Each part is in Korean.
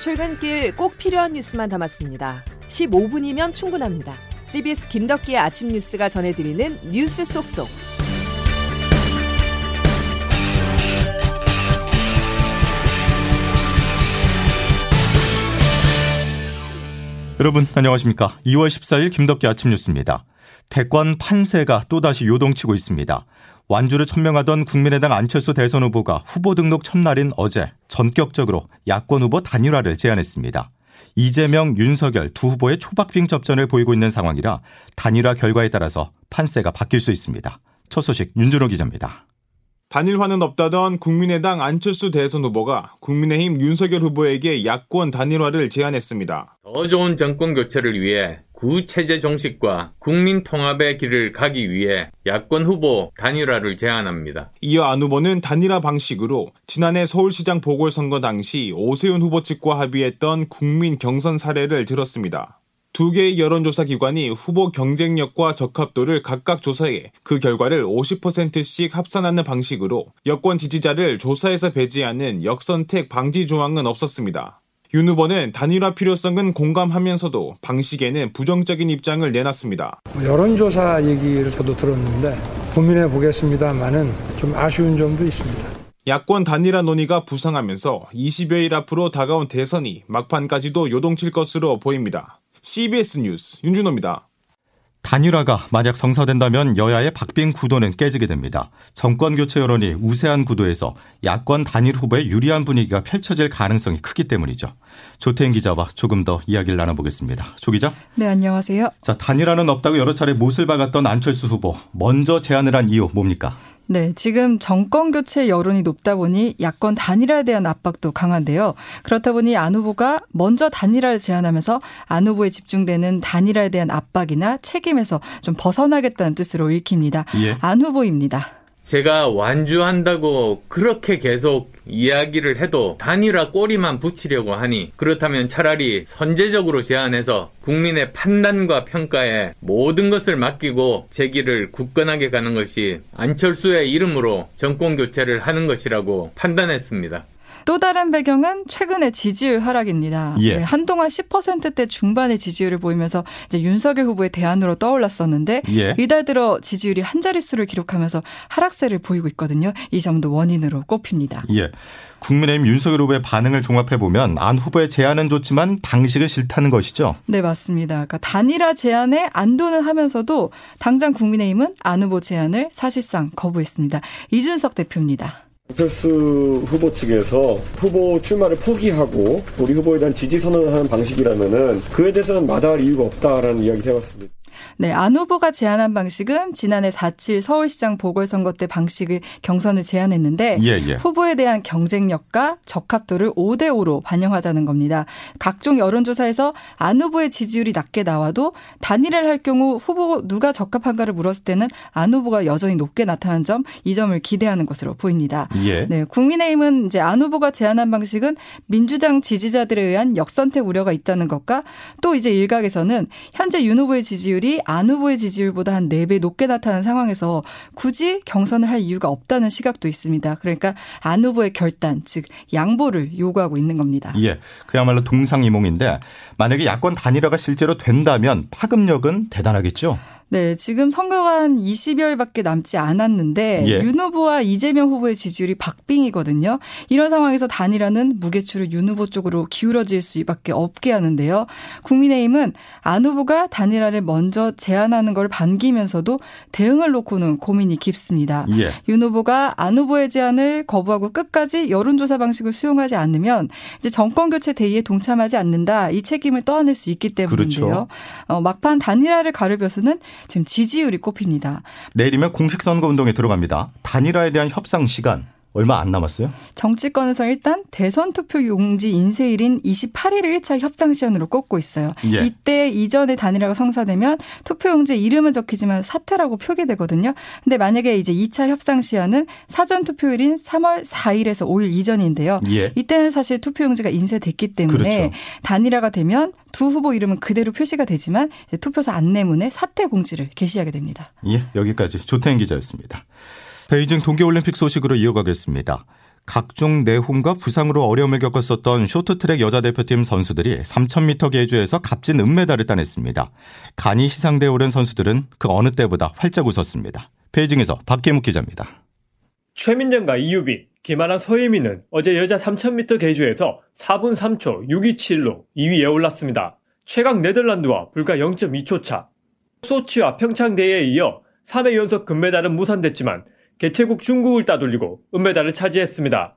출근길 꼭 필요한 뉴스만 담았습니다. 15분이면 충분합니다. CBS 김덕기의 아침 뉴스가 전해드리는 뉴스 속속. 여러분 안녕하십니까? 2월 14일 김덕기 아침 뉴스입니다. 대권 판세가 또다시 요동치고 있습니다. 완주를 천명하던 국민의당 안철수 대선 후보가 후보 등록 첫날인 어제 전격적으로 야권 후보 단일화를 제안했습니다. 이재명, 윤석열 두 후보의 초박빙 접전을 보이고 있는 상황이라 단일화 결과에 따라서 판세가 바뀔 수 있습니다. 첫 소식 윤준호 기자입니다. 단일화는 없다던 국민의당 안철수 대선 후보가 국민의힘 윤석열 후보에게 야권 단일화를 제안했습니다. 더 좋은 정권 교체를 위해 구체제 종식과 국민 통합의 길을 가기 위해 야권 후보 단일화를 제안합니다. 이어 안 후보는 단일화 방식으로 지난해 서울시장 보궐선거 당시 오세훈 후보 측과 합의했던 국민 경선 사례를 들었습니다. 두 개의 여론조사 기관이 후보 경쟁력과 적합도를 각각 조사해 그 결과를 50%씩 합산하는 방식으로 여권 지지자를 조사에서 배제하는 역선택 방지 조항은 없었습니다. 윤 후보는 단일화 필요성은 공감하면서도 방식에는 부정적인 입장을 내놨습니다. 여론조사 얘기를 저도 들었는데 고민해 보겠습니다만은 좀 아쉬운 점도 있습니다. 야권 단일화 논의가 부상하면서 20여일 앞으로 다가온 대선이 막판까지도 요동칠 것으로 보입니다. CBS 뉴스 윤준호입니다. 단일화가 만약 성사된다면 여야의 박빙 구도는 깨지게 됩니다. 정권 교체 여론이 우세한 구도에서 야권 단일 후보의 유리한 분위기가 펼쳐질 가능성이 크기 때문이죠. 조태인 기자와 조금 더 이야기를 나눠보겠습니다. 조 기자. 네, 안녕하세요. 자, 단일화는 없다고 여러 차례 못을 박았던 안철수 후보. 먼저 제안을 한 이유 뭡니까? 네, 지금 정권 교체 여론이 높다 보니 야권 단일화에 대한 압박도 강한데요. 그렇다 보니 안 후보가 먼저 단일화를 제안하면서 안 후보에 집중되는 단일화에 대한 압박이나 책임에서 좀 벗어나겠다는 뜻으로 읽힙니다. 예. 안 후보입니다. 제가 완주한다고 그렇게 계속 이야기를 해도 단일화 꼬리만 붙이려고 하니 그렇다면 차라리 선제적으로 제안해서 국민의 판단과 평가에 모든 것을 맡기고 제 길을 굳건하게 가는 것이 안철수의 이름으로 정권 교체를 하는 것이라고 판단했습니다. 또 다른 배경은 최근의 지지율 하락입니다. 예. 네, 한동안 10%대 중반의 지지율을 보이면서 이제 윤석열 후보의 대안으로 떠올랐었는데 예. 이달 들어 지지율이 한 자릿수를 기록하면서 하락세를 보이고 있거든요. 이 점도 원인으로 꼽힙니다. 예. 국민의힘 윤석열 후보의 반응을 종합해 보면 안 후보의 제안은 좋지만 방식을 싫다는 것이죠. 네 맞습니다. 그러니까 단일화 제안에 안도는 하면서도 당장 국민의힘은 안 후보 제안을 사실상 거부했습니다. 이준석 대표입니다. 안철수 후보 측에서 후보 출마를 포기하고 우리 후보에 대한 지지 선언을 하는 방식이라면은 그에 대해서는 마다할 이유가 없다라는 이야기를 해봤습니다. 네, 안 후보가 제안한 방식은 지난해 4.7 서울시장 보궐선거 때 방식을 경선을 제안했는데 예, 예. 후보에 대한 경쟁력과 적합도를 5대 5로 반영하자는 겁니다. 각종 여론조사에서 안 후보의 지지율이 낮게 나와도 단일화를 할 경우 후보 누가 적합한가를 물었을 때는 안 후보가 여전히 높게 나타난 점, 이 점을 기대하는 것으로 보입니다. 예. 네, 국민의힘은 이제 안 후보가 제안한 방식은 민주당 지지자들에 의한 역선택 우려가 있다는 것과 또 이제 일각에서는 현재 윤 후보의 지지율이 지지율이 안 후보의 지지율보다 한 4배 높게 나타나는 상황에서 굳이 경선을 할 이유가 없다는 시각도 있습니다. 그러니까 안 후보의 결단, 즉 양보를 요구하고 있는 겁니다. 예. 그야말로 동상이몽인데 만약에 야권 단일화가 실제로 된다면 파급력은 대단하겠죠? 네, 지금 선거가 한 20여일밖에 남지 않았는데 예. 윤 후보와 이재명 후보의 지지율이 박빙이거든요. 이런 상황에서 단일화는 무게추를 윤 후보 쪽으로 기울어질 수밖에 없게 하는데요. 국민의힘은 안 후보가 단일화를 먼저 제안하는 걸 반기면서도 대응을 놓고는 고민이 깊습니다. 예. 윤 후보가 안 후보의 제안을 거부하고 끝까지 여론조사 방식을 수용하지 않으면 이제 정권 교체 대의에 동참하지 않는다 이 책임을 떠안을 수 있기 때문인데요. 그렇죠. 어, 막판 단일화를 가르 벼서는 지금 지지율이 꼽힙니다. 내일이면 공식 선거 운동에 들어갑니다. 단일화에 대한 협상 시간 얼마 안 남았어요? 정치권에서 일단 대선 투표 용지 인쇄일인 28일을 1차 협상 시한으로 꼽고 있어요. 예. 이때 이전에 단일화가 성사되면 투표 용지에 이름은 적히지만 사퇴라고 표기되거든요. 근데 만약에 이제 2차 협상 시한은 사전 투표일인 3월 4일에서 5일 이전인데요. 예. 이때는 사실 투표 용지가 인쇄됐기 때문에 그렇죠. 단일화가 되면 두 후보 이름은 그대로 표시가 되지만 투표소 안내문에 사퇴 공지를 게시하게 됩니다. 예, 여기까지 조태인 기자였습니다. 베이징 동계올림픽 소식으로 이어가겠습니다. 각종 내홍과 부상으로 어려움을 겪었었던 쇼트트랙 여자 대표팀 선수들이 3000m 계주에서 값진 은메달을 따냈습니다. 간이 시상대에 오른 선수들은 그 어느 때보다 활짝 웃었습니다. 베이징에서 박계묵 기자입니다. 최민정과 이유빈, 김아랑 서예민은 어제 여자 3000m 계주에서 4분 3초 627로 2위에 올랐습니다. 최강 네덜란드와 불과 0.2초 차. 소치와 평창 대회에 이어 3회 연속 금메달은 무산됐지만 개최국 중국을 따돌리고 은메달을 차지했습니다.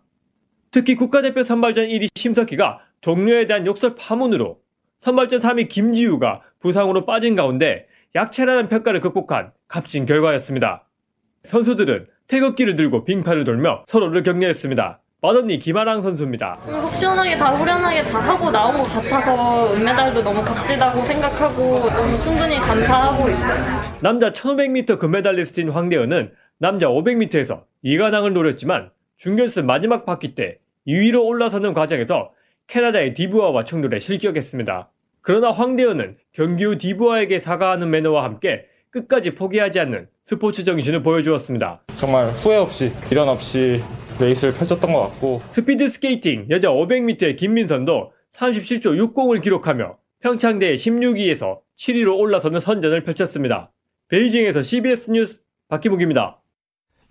특히 국가대표 선발전 1위 심석희가 동료에 대한 욕설 파문으로 선발전 3위 김지우가 부상으로 빠진 가운데 약체라는 평가를 극복한 값진 결과였습니다. 선수들은 태극기를 들고 빙판을 돌며 서로를 격려했습니다. 마언니 김아랑 선수입니다. 속 시원하게 다 후련하게 다 하고 나온 것 같아서 은메달도 너무 값지다고 생각하고 너무 충분히 감사하고 있어요. 남자 1500m 금메달리스트인 황대현은 남자 500m에서 2관왕을 노렸지만 준결승 마지막 바퀴 때 2위로 올라서는 과정에서 캐나다의 디부아와 충돌에 실격했습니다. 그러나 황대현은 경기 후 디부아에게 사과하는 매너와 함께 끝까지 포기하지 않는 스포츠 정신을 보여주었습니다. 정말 후회 없이 미련 없이 레이스를 펼쳤던 것 같고 스피드 스케이팅 여자 500m의 김민선도 37초 60을 기록하며 평창대회 16위에서 7위로 올라서는 선전을 펼쳤습니다. 베이징에서 CBS 뉴스 박기묵입니다.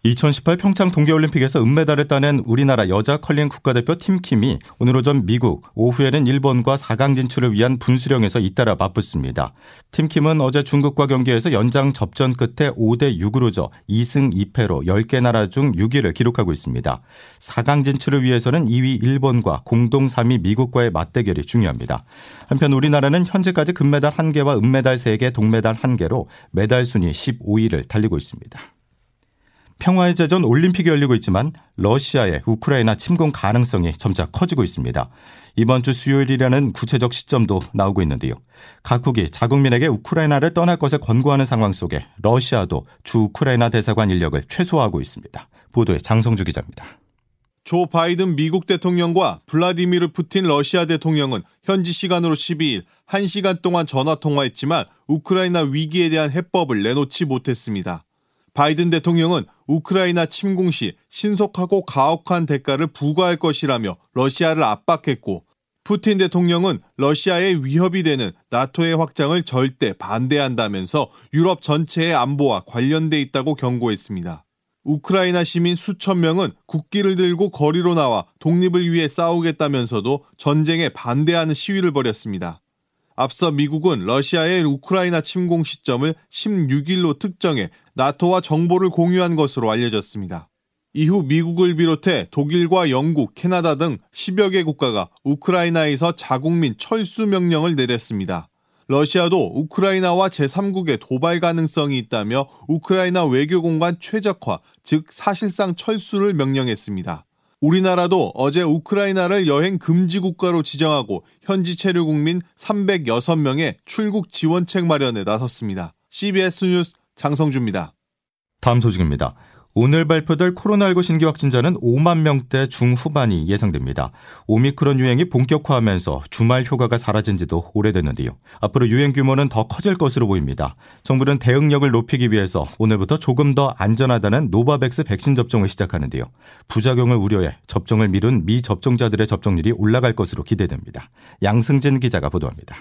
2018 평창 동계올림픽에서 은메달을 따낸 우리나라 여자 컬링 국가대표 팀킴이 오늘 오전 미국, 오후에는 일본과 4강 진출을 위한 분수령에서 잇따라 맞붙습니다. 팀킴은 어제 중국과 경기에서 연장 접전 끝에 5대 6으로 져 2승 2패로 10개 나라 중 6위를 기록하고 있습니다. 4강 진출을 위해서는 2위 일본과 공동 3위 미국과의 맞대결이 중요합니다. 한편 우리나라는 현재까지 금메달 1개와 은메달 3개, 동메달 1개로 메달 순위 15위를 달리고 있습니다. 평화의 제전 올림픽이 열리고 있지만 러시아의 우크라이나 침공 가능성이 점차 커지고 있습니다. 이번 주 수요일이라는 구체적 시점도 나오고 있는데요. 각국이 자국민에게 우크라이나를 떠날 것을 권고하는 상황 속에 러시아도 주 우크라이나 대사관 인력을 최소화하고 있습니다. 보도에 장성주 기자입니다. 조 바이든 미국 대통령과 블라디미르 푸틴 러시아 대통령은 현지 시간으로 12일 1시간 동안 전화 통화했지만 우크라이나 위기에 대한 해법을 내놓지 못했습니다. 바이든 대통령은 우크라이나 침공 시 신속하고 가혹한 대가를 부과할 것이라며 러시아를 압박했고 푸틴 대통령은 러시아의 위협이 되는 나토의 확장을 절대 반대한다면서 유럽 전체의 안보와 관련돼 있다고 경고했습니다. 우크라이나 시민 수천 명은 국기를 들고 거리로 나와 독립을 위해 싸우겠다면서도 전쟁에 반대하는 시위를 벌였습니다. 앞서 미국은 러시아의 우크라이나 침공 시점을 16일로 특정해 나토와 정보를 공유한 것으로 알려졌습니다. 이후 미국을 비롯해 독일과 영국, 캐나다 등 10여 개 국가가 우크라이나에서 자국민 철수 명령을 내렸습니다. 러시아도 우크라이나와 제3국의 도발 가능성이 있다며 우크라이나 외교공간 최적화, 즉 사실상 철수를 명령했습니다. 우리나라도 어제 우크라이나를 여행 금지 국가로 지정하고 현지 체류 국민 306명의 출국 지원책 마련에 나섰습니다. CBS 뉴스 장성주입니다. 다음 소식입니다. 오늘 발표될 코로나19 신규 확진자는 5만 명대 중후반이 예상됩니다. 오미크론 유행이 본격화하면서 주말 효과가 사라진 지도 오래됐는데요. 앞으로 유행 규모는 더 커질 것으로 보입니다. 정부는 대응력을 높이기 위해서 오늘부터 조금 더 안전하다는 노바백스 백신 접종을 시작하는데요. 부작용을 우려해 접종을 미룬 미접종자들의 접종률이 올라갈 것으로 기대됩니다. 양승진 기자가 보도합니다.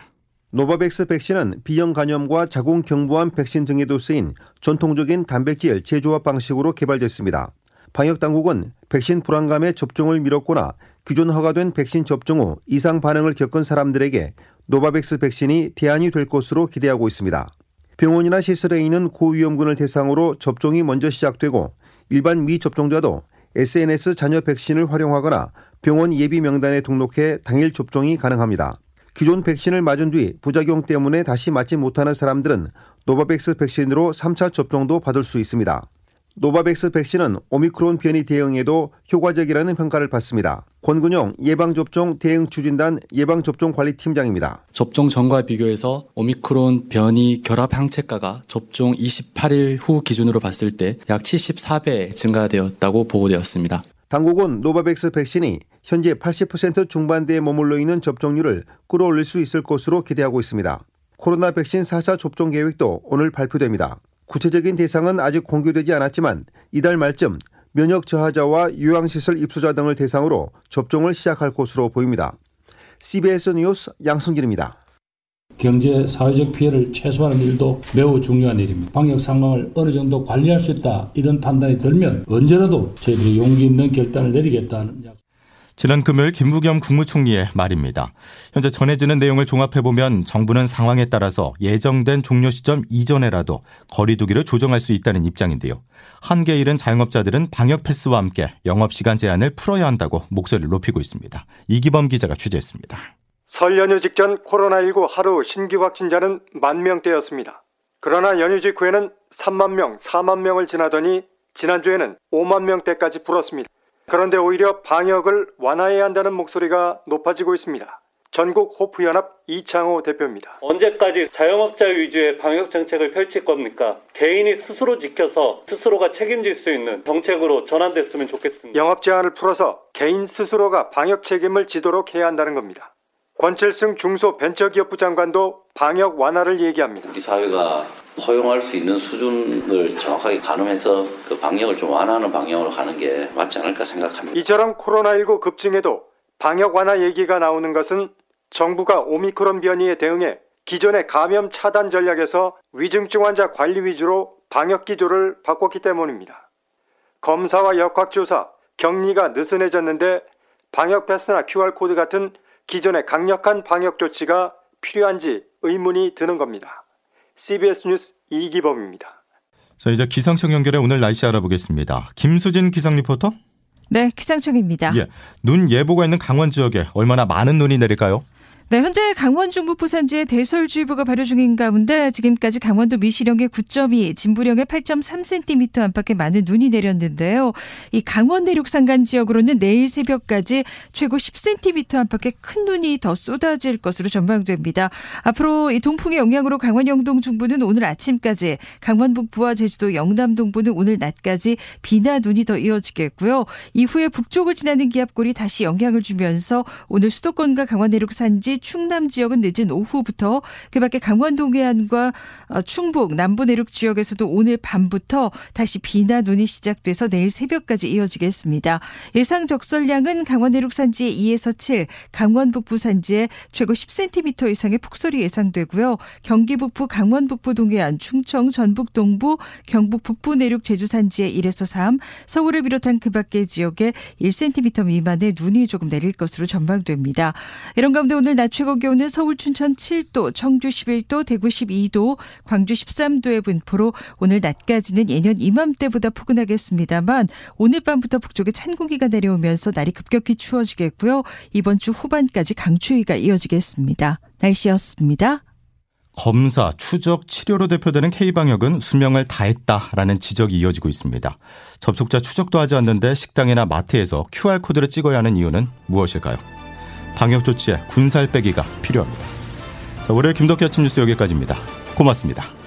노바백스 백신은 B형 간염과 자궁 경부암 백신 등에도 쓰인 전통적인 단백질 재조합 방식으로 개발됐습니다. 방역 당국은 백신 불안감에 접종을 미뤘거나 기존 허가된 백신 접종 후 이상 반응을 겪은 사람들에게 노바백스 백신이 대안이 될 것으로 기대하고 있습니다. 병원이나 시설에 있는 고위험군을 대상으로 접종이 먼저 시작되고 일반 미접종자도 SNS 잔여 백신을 활용하거나 병원 예비 명단에 등록해 당일 접종이 가능합니다. 기존 백신을 맞은 뒤 부작용 때문에 다시 맞지 못하는 사람들은 노바백스 백신으로 3차 접종도 받을 수 있습니다. 노바백스 백신은 오미크론 변이 대응에도 효과적이라는 평가를 받습니다. 권근영 예방접종 대응 추진단 예방접종 관리팀장입니다. 접종 전과 비교해서 오미크론 변이 결합 항체가가 접종 28일 후 기준으로 봤을 때 약 74배 증가되었다고 보고되었습니다. 당국은 노바백스 백신이 현재 80% 중반대에 머물러 있는 접종률을 끌어올릴 수 있을 것으로 기대하고 있습니다. 코로나 백신 4차 접종 계획도 오늘 발표됩니다. 구체적인 대상은 아직 공개되지 않았지만 이달 말쯤 면역 저하자와 요양시설 입소자 등을 대상으로 접종을 시작할 것으로 보입니다. CBS 뉴스 양승길입니다. 경제 사회적 피해를 최소화하는 일도 매우 중요한 일입니다. 방역 상황을 어느 정도 관리할 수 있다 이런 판단이 들면 언제라도 저희들이 용기 있는 결단을 내리겠다는 약속. 지난 금요일 김부겸 국무총리의 말입니다. 현재 전해지는 내용을 종합해보면 정부는 상황에 따라서 예정된 종료 시점 이전에라도 거리두기를 조정할 수 있다는 입장인데요. 한계 잃은 자영업자들은 방역 패스와 함께 영업시간 제한을 풀어야 한다고 목소리를 높이고 있습니다. 이기범 기자가 취재했습니다. 설 연휴 직전 코로나19 하루 신규 확진자는 만 명대였습니다. 그러나 연휴 직후에는 3만 명, 4만 명을 지나더니 지난주에는 5만 명대까지 불었습니다. 그런데 오히려 방역을 완화해야 한다는 목소리가 높아지고 있습니다. 전국 호프연합 이창호 대표입니다. 언제까지 자영업자 위주의 방역 정책을 펼칠 겁니까? 개인이 스스로 지켜서 스스로가 책임질 수 있는 정책으로 전환됐으면 좋겠습니다. 영업 제한을 풀어서 개인 스스로가 방역 책임을 지도록 해야 한다는 겁니다. 권철승 중소벤처기업부 장관도 방역 완화를 얘기합니다. 우리 사회가 허용할 수 있는 수준을 정확하게 가늠해서 그 방역을 좀 완화하는 방향으로 가는 게 맞지 않을까 생각합니다. 이처럼 코로나19 급증에도 방역 완화 얘기가 나오는 것은 정부가 오미크론 변이에 대응해 기존의 감염 차단 전략에서 위중증 환자 관리 위주로 방역 기조를 바꿨기 때문입니다. 검사와 역학조사, 격리가 느슨해졌는데 방역 패스나 QR코드 같은 기존의 강력한 방역 조치가 필요한지 의문이 드는 겁니다. CBS 뉴스 이기범입니다. 자, 이제 기상청 연결해 오늘 날씨 알아보겠습니다. 김수진 기상 리포터? 네, 기상청입니다. 예. 눈 예보가 있는 강원 지역에 얼마나 많은 눈이 내릴까요? 네, 현재 강원 중부 부산지에 대설주의보가 발효 중인 가운데 지금까지 강원도 미시령의 9.2, 진부령의 8.3cm 안팎의 많은 눈이 내렸는데요. 이 강원 내륙 산간 지역으로는 내일 새벽까지 최고 10cm 안팎의 큰 눈이 더 쏟아질 것으로 전망됩니다. 앞으로 이 동풍의 영향으로 강원 영동 중부는 오늘 아침까지, 강원 북부와 제주도 영남 동부는 오늘 낮까지 비나 눈이 더 이어지겠고요. 이후에 북쪽을 지나는 기압골이 다시 영향을 주면서 오늘 수도권과 강원 내륙 산지 충남 지역은 늦은 오후부터 그밖에 강원 동해안과 어, 충북 남부 내륙 지역에서도 오늘 밤부터 다시 비나 눈이 시작돼서 내일 새벽까지 이어지겠습니다. 예상 적설량은 강원 내륙 산지에 2에서 7, 강원 북부 산지에 최고 10cm 이상의 폭설이 예상되고요. 경기 북부, 강원 북부 동해안, 충청, 전북 동부, 경북 북부 내륙 제주 산지에 1에서 3, 서울을 비롯한 그 밖의 지역에 1cm 미만의 눈이 조금 내릴 것으로 전망됩니다. 이런 가운데 오늘 낮 최고 기온은 서울 춘천 7도, 청주 11도, 대구 12도, 광주 13도의 분포로 오늘 낮까지는 예년 이맘때보다 포근하겠습니다만 오늘 밤부터 북쪽에 찬 공기가 내려오면서 날이 급격히 추워지겠고요. 이번 주 후반까지 강추위가 이어지겠습니다. 날씨였습니다. 검사, 추적, 치료로 대표되는 K방역은 수명을 다했다라는 지적이 이어지고 있습니다. 접촉자 추적도 하지 않는데 식당이나 마트에서 QR코드를 찍어야 하는 이유는 무엇일까요? 방역 조치에 군살 빼기가 필요합니다. 자, 월요일 김덕기 아침 뉴스 여기까지입니다. 고맙습니다.